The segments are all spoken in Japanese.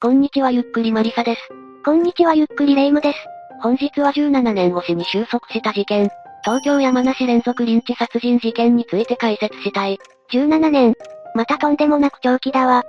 こんにちはゆっくりマリサです。こんにちはゆっくりレイムです。本日は17年越しに収束した事件、東京山梨連続リンチ殺人事件について解説したい。17年。またとんでもなく長期だわ。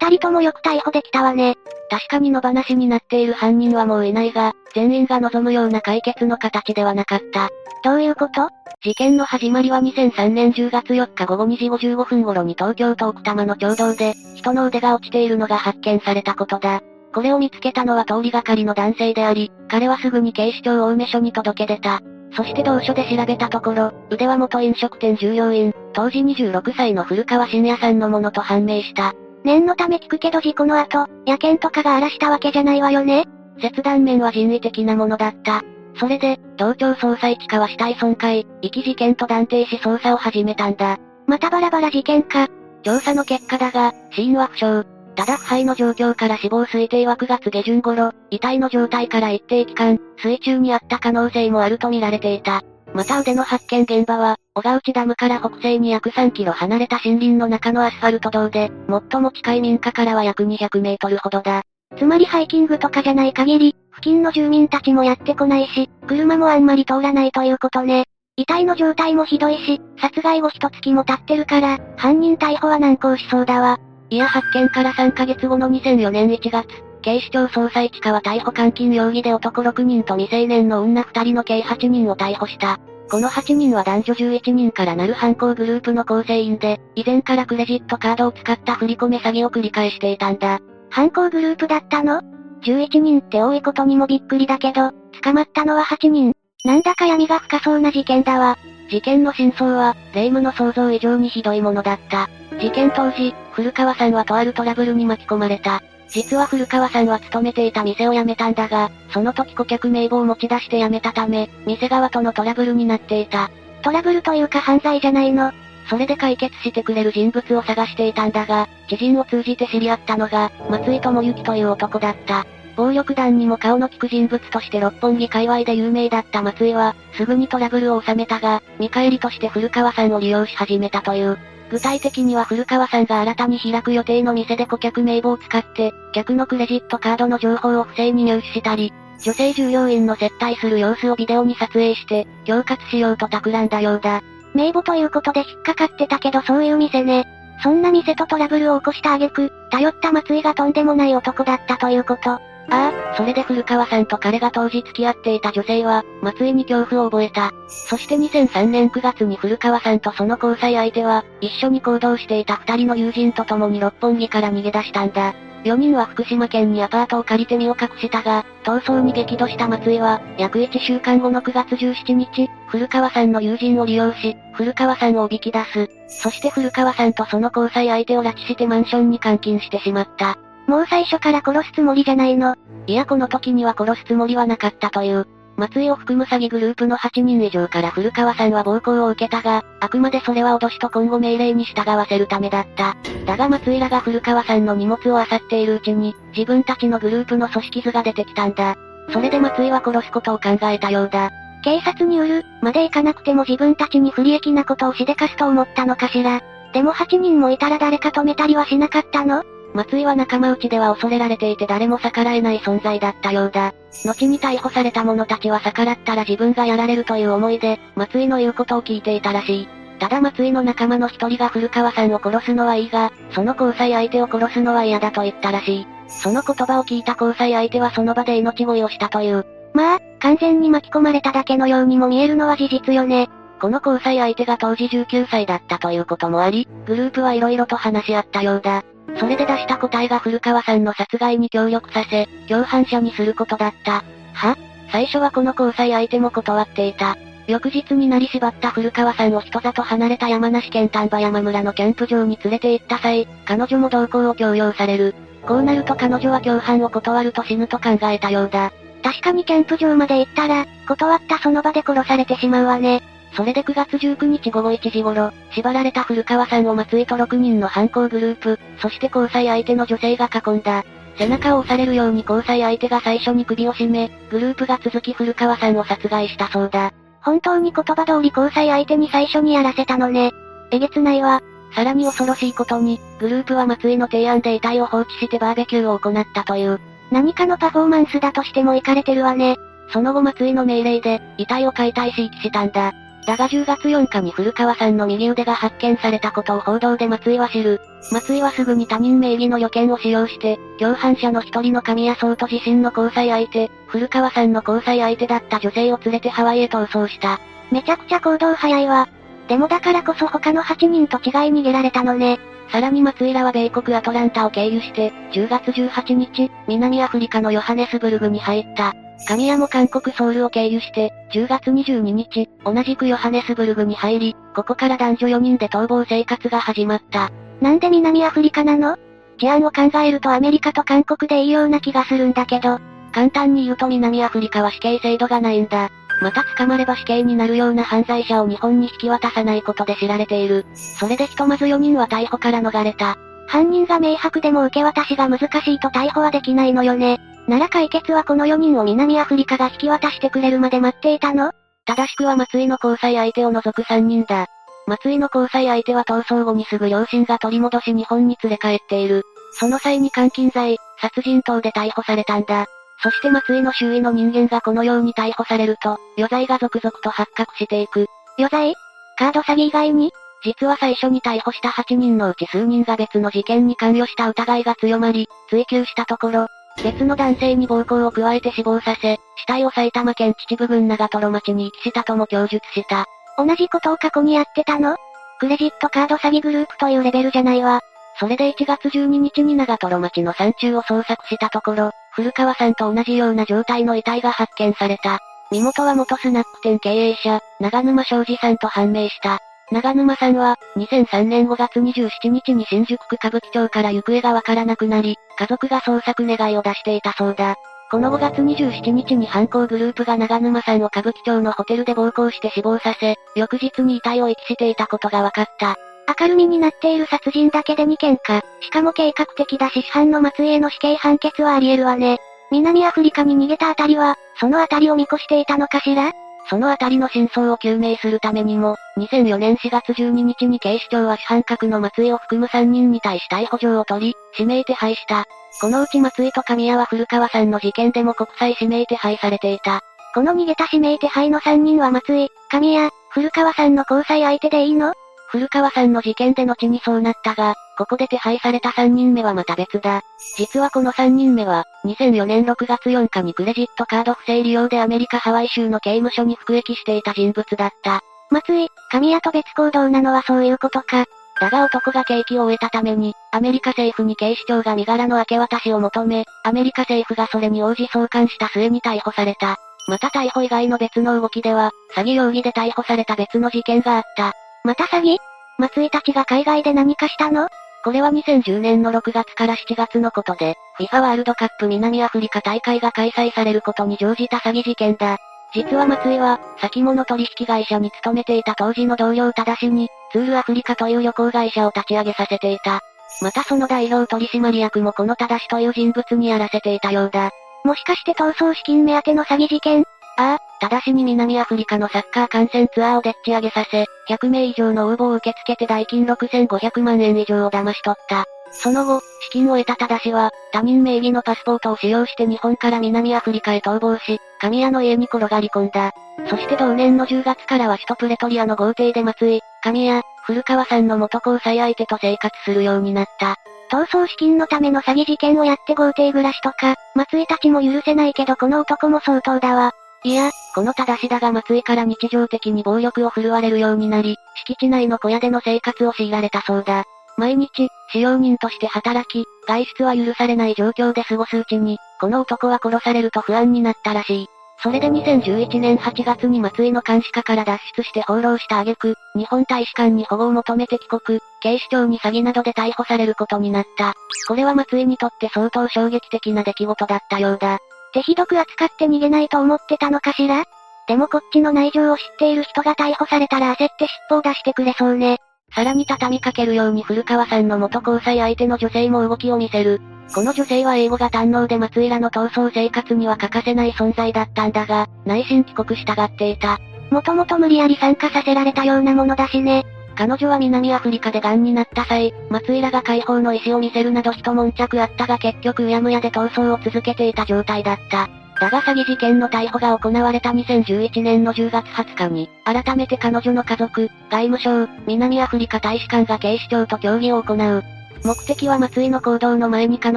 二人ともよく逮捕できたわね。確かに野放しになっている犯人はもういないが、全員が望むような解決の形ではなかった。どういうこと？事件の始まりは2003年10月4日午後2時55分頃に東京都奥多摩の町道で、人の腕が落ちているのが発見されたことだ。これを見つけたのは通りがかりの男性であり、彼はすぐに警視庁青梅署に届け出た。そして同署で調べたところ、腕は元飲食店従業員、当時26歳の古川信也さんのものと判明した。念のため聞くけど事故の後、野犬とかが荒らしたわけじゃないわよね切断面は人為的なものだった。それで、同庁捜査一課は死体損壊、遺棄事件と断定し捜査を始めたんだ。またバラバラ事件か。調査の結果だが、死因は不詳。ただ腐敗の状況から死亡推定は9月下旬頃、遺体の状態から一定期間、水中にあった可能性もあると見られていた。また腕の発見現場は、小川内ダムから北西に約3キロ離れた森林の中のアスファルト道で、最も近い民家からは約200メートルほどだ。つまりハイキングとかじゃない限り、付近の住民たちもやってこないし、車もあんまり通らないということね。遺体の状態もひどいし、殺害後一月も経ってるから、犯人逮捕は難航しそうだわ。いや発見から3ヶ月後の2004年1月、警視庁捜査一課は逮捕監禁容疑で男6人と未成年の女2人の計8人を逮捕した。この8人は男女11人からなる犯行グループの構成員で、以前からクレジットカードを使った振り込め詐欺を繰り返していたんだ。犯行グループだったの ?11 人って多いことにもびっくりだけど、捕まったのは8人。なんだか闇が深そうな事件だわ。事件の真相は、霊夢の想像以上にひどいものだった。事件当時、古川さんはとあるトラブルに巻き込まれた。実は古川さんは勤めていた店を辞めたんだが、その時顧客名簿を持ち出して辞めたため、店側とのトラブルになっていた。トラブルというか犯罪じゃないの。それで解決してくれる人物を探していたんだが、知人を通じて知り合ったのが、松井智之という男だった。暴力団にも顔の利く人物として六本木界隈で有名だった松井は、すぐにトラブルを収めたが、見返りとして古川さんを利用し始めたという。具体的には古川さんが新たに開く予定の店で顧客名簿を使って、客のクレジットカードの情報を不正に入手したり、女性従業員の接待する様子をビデオに撮影して、恐喝しようと企んだようだ。名簿ということで引っかかってたけどそういう店ね。そんな店とトラブルを起こした挙句、頼った松井がとんでもない男だったということ。ああ、それで古川さんと彼が当時付き合っていた女性は、松井に恐怖を覚えた。そして2003年9月に古川さんとその交際相手は、一緒に行動していた二人の友人と共に六本木から逃げ出したんだ。4人は福島県にアパートを借りて身を隠したが、逃走に激怒した松井は、約1週間後の9月17日、古川さんの友人を利用し、古川さんをおびき出す。そして古川さんとその交際相手を拉致してマンションに監禁してしまった。もう最初から殺すつもりじゃないの。いやこの時には殺すつもりはなかったという。松井を含む詐欺グループの8人以上から古川さんは暴行を受けたが、あくまでそれは脅しと今後命令に従わせるためだった。だが松井らが古川さんの荷物を漁っているうちに、自分たちのグループの組織図が出てきたんだ。それで松井は殺すことを考えたようだ。警察による、まで行かなくても自分たちに不利益なことをしでかすと思ったのかしら。でも8人もいたら誰か止めたりはしなかったの？松井は仲間内では恐れられていて誰も逆らえない存在だったようだ。後に逮捕された者たちは逆らったら自分がやられるという思いで、松井の言うことを聞いていたらしい。ただ松井の仲間の一人が古川さんを殺すのはいいが、その交際相手を殺すのは嫌だと言ったらしい。その言葉を聞いた交際相手はその場で命乞いをしたという。まあ、完全に巻き込まれただけのようにも見えるのは事実よね。この交際相手が当時19歳だったということもあり、グループは色々と話し合ったようだ。それで出した答えが古川さんの殺害に協力させ、共犯者にすることだった。は？最初はこの交際相手も断っていた。翌日になり縛った古川さんを人里離れた山梨県丹波山村のキャンプ場に連れて行った際、彼女も同行を強要される。こうなると彼女は共犯を断ると死ぬと考えたようだ。確かにキャンプ場まで行ったら、断ったその場で殺されてしまうわね。それで9月19日午後1時頃、縛られた古川さんを松井と6人の犯行グループ、そして交際相手の女性が囲んだ。背中を押されるように交際相手が最初に首を絞め、グループが続き古川さんを殺害したそうだ。本当に言葉通り交際相手に最初にやらせたのね。えげつないわ。さらに恐ろしいことに、グループは松井の提案で遺体を放置してバーベキューを行ったという。何かのパフォーマンスだとしても行かれてるわね。その後松井の命令で、遺体を解体し遺棄したんだ。だが10月4日に古川さんの右腕が発見されたことを報道で松井は知る。松井はすぐに他人名義の予見を使用して、共犯者の一人の神谷聡と自身の交際相手、古川さんの交際相手だった女性を連れてハワイへ逃走した。めちゃくちゃ行動早いわ。でもだからこそ他の8人と違い逃げられたのね。さらに松井らは米国アトランタを経由して、10月18日、南アフリカのヨハネスブルグに入った。神谷も韓国ソウルを経由して、10月22日、同じくヨハネスブルグに入り、ここから男女4人で逃亡生活が始まった。なんで南アフリカなの？治安を考えるとアメリカと韓国でいいような気がするんだけど、簡単に言うと南アフリカは死刑制度がないんだ。また捕まれば死刑になるような犯罪者を日本に引き渡さないことで知られている。それでひとまず4人は逮捕から逃れた。犯人が明白でも受け渡しが難しいと逮捕はできないのよね。なら解決はこの4人を南アフリカが引き渡してくれるまで待っていたの？正しくは松井の交際相手を除く3人だ。松井の交際相手は逃走後にすぐ両親が取り戻し日本に連れ帰っている。その際に監禁罪、殺人等で逮捕されたんだ。そして松井の周囲の人間がこのように逮捕されると、余罪が続々と発覚していく。余罪？カード詐欺以外に？実は最初に逮捕した8人のうち数人が別の事件に関与した疑いが強まり、追及したところ、別の男性に暴行を加えて死亡させ、死体を埼玉県秩父郡長瀞町に遺棄したとも供述した。同じことを過去にやってたの？クレジットカード詐欺グループというレベルじゃないわ。それで1月12日に長瀞町の山中を捜索したところ、古川さんと同じような状態の遺体が発見された。身元は元スナック店経営者、長沼昌司さんと判明した。長沼さんは、2003年5月27日に新宿区歌舞伎町から行方がわからなくなり、家族が捜索願いを出していたそうだ。この5月27日に犯行グループが長沼さんを歌舞伎町のホテルで暴行して死亡させ、翌日に遺体を遺棄していたことが分かった。明るみになっている殺人だけで2件か。しかも計画的だし市販の松井への死刑判決はあり得るわね。南アフリカに逃げたあたりは、そのあたりを見越していたのかしら？そのあたりの真相を究明するためにも、2004年4月12日に警視庁は主犯格の松井を含む3人に対し逮捕状を取り、指名手配した。このうち松井と神谷は古川さんの事件でも国際指名手配されていた。この逃げた指名手配の3人は松井、神谷、古川さんの交際相手でいいの？古川さんの事件で後にそうなったが、ここで手配された3人目はまた別だ。実はこの3人目は、2004年6月4日にクレジットカード不正利用でアメリカハワイ州の刑務所に服役していた人物だった。松井、神谷と別行動なのはそういうことか。だが男が刑期を終えたために、アメリカ政府に警視庁が身柄の明け渡しを求め、アメリカ政府がそれに応じ送還した末に逮捕された。また逮捕以外の別の動きでは、詐欺容疑で逮捕された別の事件があった。また詐欺？松井たちが海外で何かしたの？これは2010年の6月から7月のことで、FIFA ワールドカップ南アフリカ大会が開催されることに乗じた詐欺事件だ。実は松井は、先物取引会社に勤めていた当時の同僚ただしに、ツールアフリカという旅行会社を立ち上げさせていた。またその代表取締役もこの正しという人物にやらせていたようだ。もしかして逃走資金目当ての詐欺事件？ああ、ただしに南アフリカのサッカー観戦ツアーをでっち上げさせ、100名以上の応募を受け付けて代金6500万円以上を騙し取った。その後、資金を得た正しは、他人名義のパスポートを使用して日本から南アフリカへ逃亡し、神谷の家に転がり込んだ。そして同年の10月からは首都プレトリアの豪邸で松井、神谷、古川さんの元交際相手と生活するようになった。逃走資金のための詐欺事件をやって豪邸暮らしとか、松井たちも許せないけどこの男も相当だわ。いや、この正しだが松井から日常的に暴力を振るわれるようになり、敷地内の小屋での生活を強いられたそうだ。毎日、使用人として働き、外出は許されない状況で過ごすうちに、この男は殺されると不安になったらしい。それで2011年8月に松井の監視下から脱出して放浪した挙句、日本大使館に保護を求めて帰国、警視庁に詐欺などで逮捕されることになった。これは松井にとって相当衝撃的な出来事だったようだ。ってひどく扱って逃げないと思ってたのかしら？でもこっちの内情を知っている人が逮捕されたら焦って尻尾を出してくれそうね。さらに畳みかけるように古川さんの元交際相手の女性も動きを見せる。この女性は英語が堪能で松井らの逃走生活には欠かせない存在だったんだが、内心帰国したがっていた。もともと無理やり参加させられたようなものだしね。彼女は南アフリカで癌になった際、松井らが解放の意思を見せるなど一悶着あったが結局うやむやで逃走を続けていた状態だった。だが詐欺事件の逮捕が行われた2011年の10月20日に、改めて彼女の家族、外務省、南アフリカ大使館が警視庁と協議を行う。目的は松井の行動の前に彼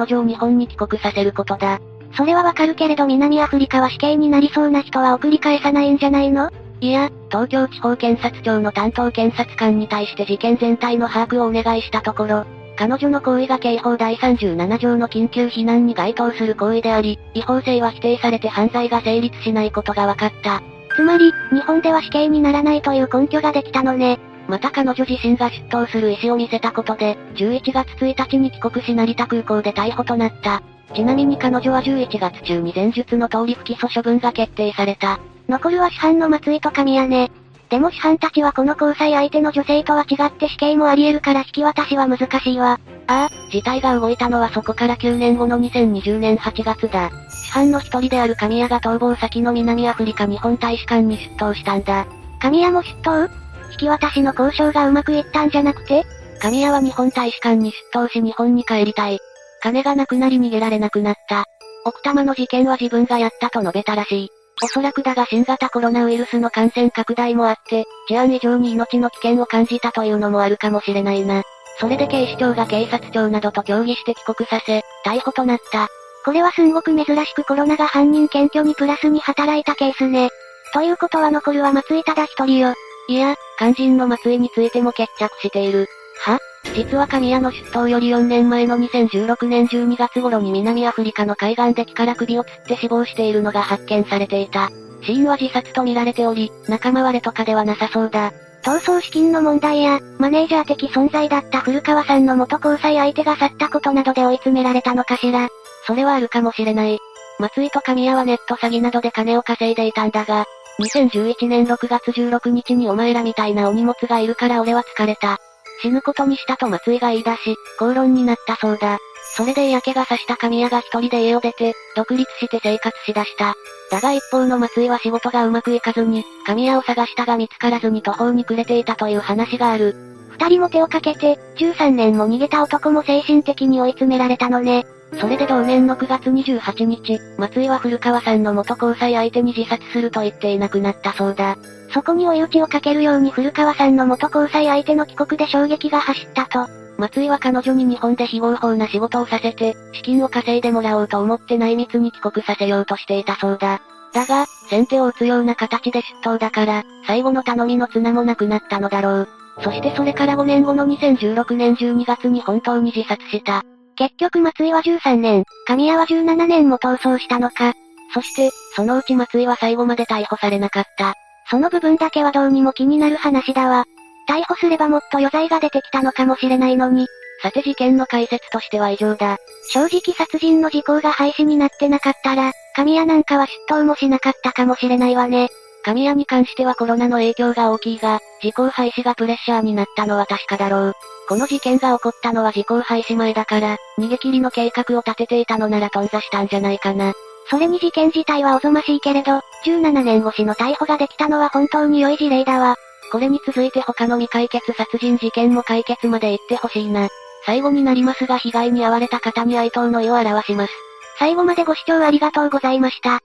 女を日本に帰国させることだ。それはわかるけれど南アフリカは死刑になりそうな人は送り返さないんじゃないの？いや、東京地方検察庁の担当検察官に対して事件全体の把握をお願いしたところ、彼女の行為が刑法第37条の緊急避難に該当する行為であり、違法性は否定されて犯罪が成立しないことが分かった。つまり、日本では死刑にならないという根拠ができたのね。また彼女自身が出頭する意思を見せたことで、11月1日に帰国し成田空港で逮捕となった。ちなみに彼女は11月中に前述の通り不起訴処分が決定された。残るは市販の松井と神谷ね。でも市販たちはこの交際相手の女性とは違って死刑もあり得るから引き渡しは難しいわ。ああ、事態が動いたのはそこから9年後の2020年8月だ。市販の一人である神谷が逃亡先の南アフリカ日本大使館に出頭したんだ。神谷も出頭？引き渡しの交渉がうまくいったんじゃなくて？神谷は日本大使館に出頭し日本に帰りたい。金がなくなり逃げられなくなった。奥多摩の事件は自分がやったと述べたらしい。おそらくだが新型コロナウイルスの感染拡大もあって、治安以上に命の危険を感じたというのもあるかもしれないな。それで警視庁が警察庁などと協議して帰国させ、逮捕となった。これはすんごく珍しくコロナが犯人検挙にプラスに働いたケースね。ということは残るは松井ただ一人よ。いや、肝心の松井についても決着している。は？実は神谷の出頭より4年前の2016年12月頃に南アフリカの海岸で木から首を吊って死亡しているのが発見されていた。死因は自殺と見られており、仲間割れとかではなさそうだ。逃走資金の問題や、マネージャー的存在だった古川さんの元交際相手が去ったことなどで追い詰められたのかしら。それはあるかもしれない。松井と神谷はネット詐欺などで金を稼いでいたんだが、2011年6月16日にお前らみたいなお荷物がいるから俺は疲れた。死ぬことにしたと松井が言い出し、口論になったそうだ。それで嫌気がさした神谷が一人で家を出て、独立して生活しだした。だが一方の松井は仕事がうまくいかずに、神谷を探したが見つからずに途方に暮れていたという話がある。二人も手をかけて、13年も逃げた男も精神的に追い詰められたのね。それで同年の9月28日、松井は古川さんの元交際相手に自殺すると言っていなくなったそうだ。そこに追い打ちをかけるように古川さんの元交際相手の帰国で衝撃が走ったと。松井は彼女に日本で非合法な仕事をさせて、資金を稼いでもらおうと思って内密に帰国させようとしていたそうだ。だが、先手を打つような形で出頭だから、最後の頼みの綱もなくなったのだろう。そしてそれから5年後の2016年12月に本当に自殺した。結局松井は13年、神谷は17年も逃走したのか。そして、そのうち松井は最後まで逮捕されなかった。その部分だけはどうにも気になる話だわ。逮捕すればもっと余罪が出てきたのかもしれないのに。さて事件の解説としては以上だ。正直殺人の時効が廃止になってなかったら、神谷なんかは出頭もしなかったかもしれないわね。神谷に関してはコロナの影響が大きいが、時効廃止がプレッシャーになったのは確かだろう。この事件が起こったのは時効廃止前だから、逃げ切りの計画を立てていたのなら頓挫したんじゃないかな。それに事件自体はおぞましいけれど、17年越しの逮捕ができたのは本当に良い事例だわ。これに続いて他の未解決殺人事件も解決まで行ってほしいな。最後になりますが被害に遭われた方に哀悼の意を表します。最後までご視聴ありがとうございました。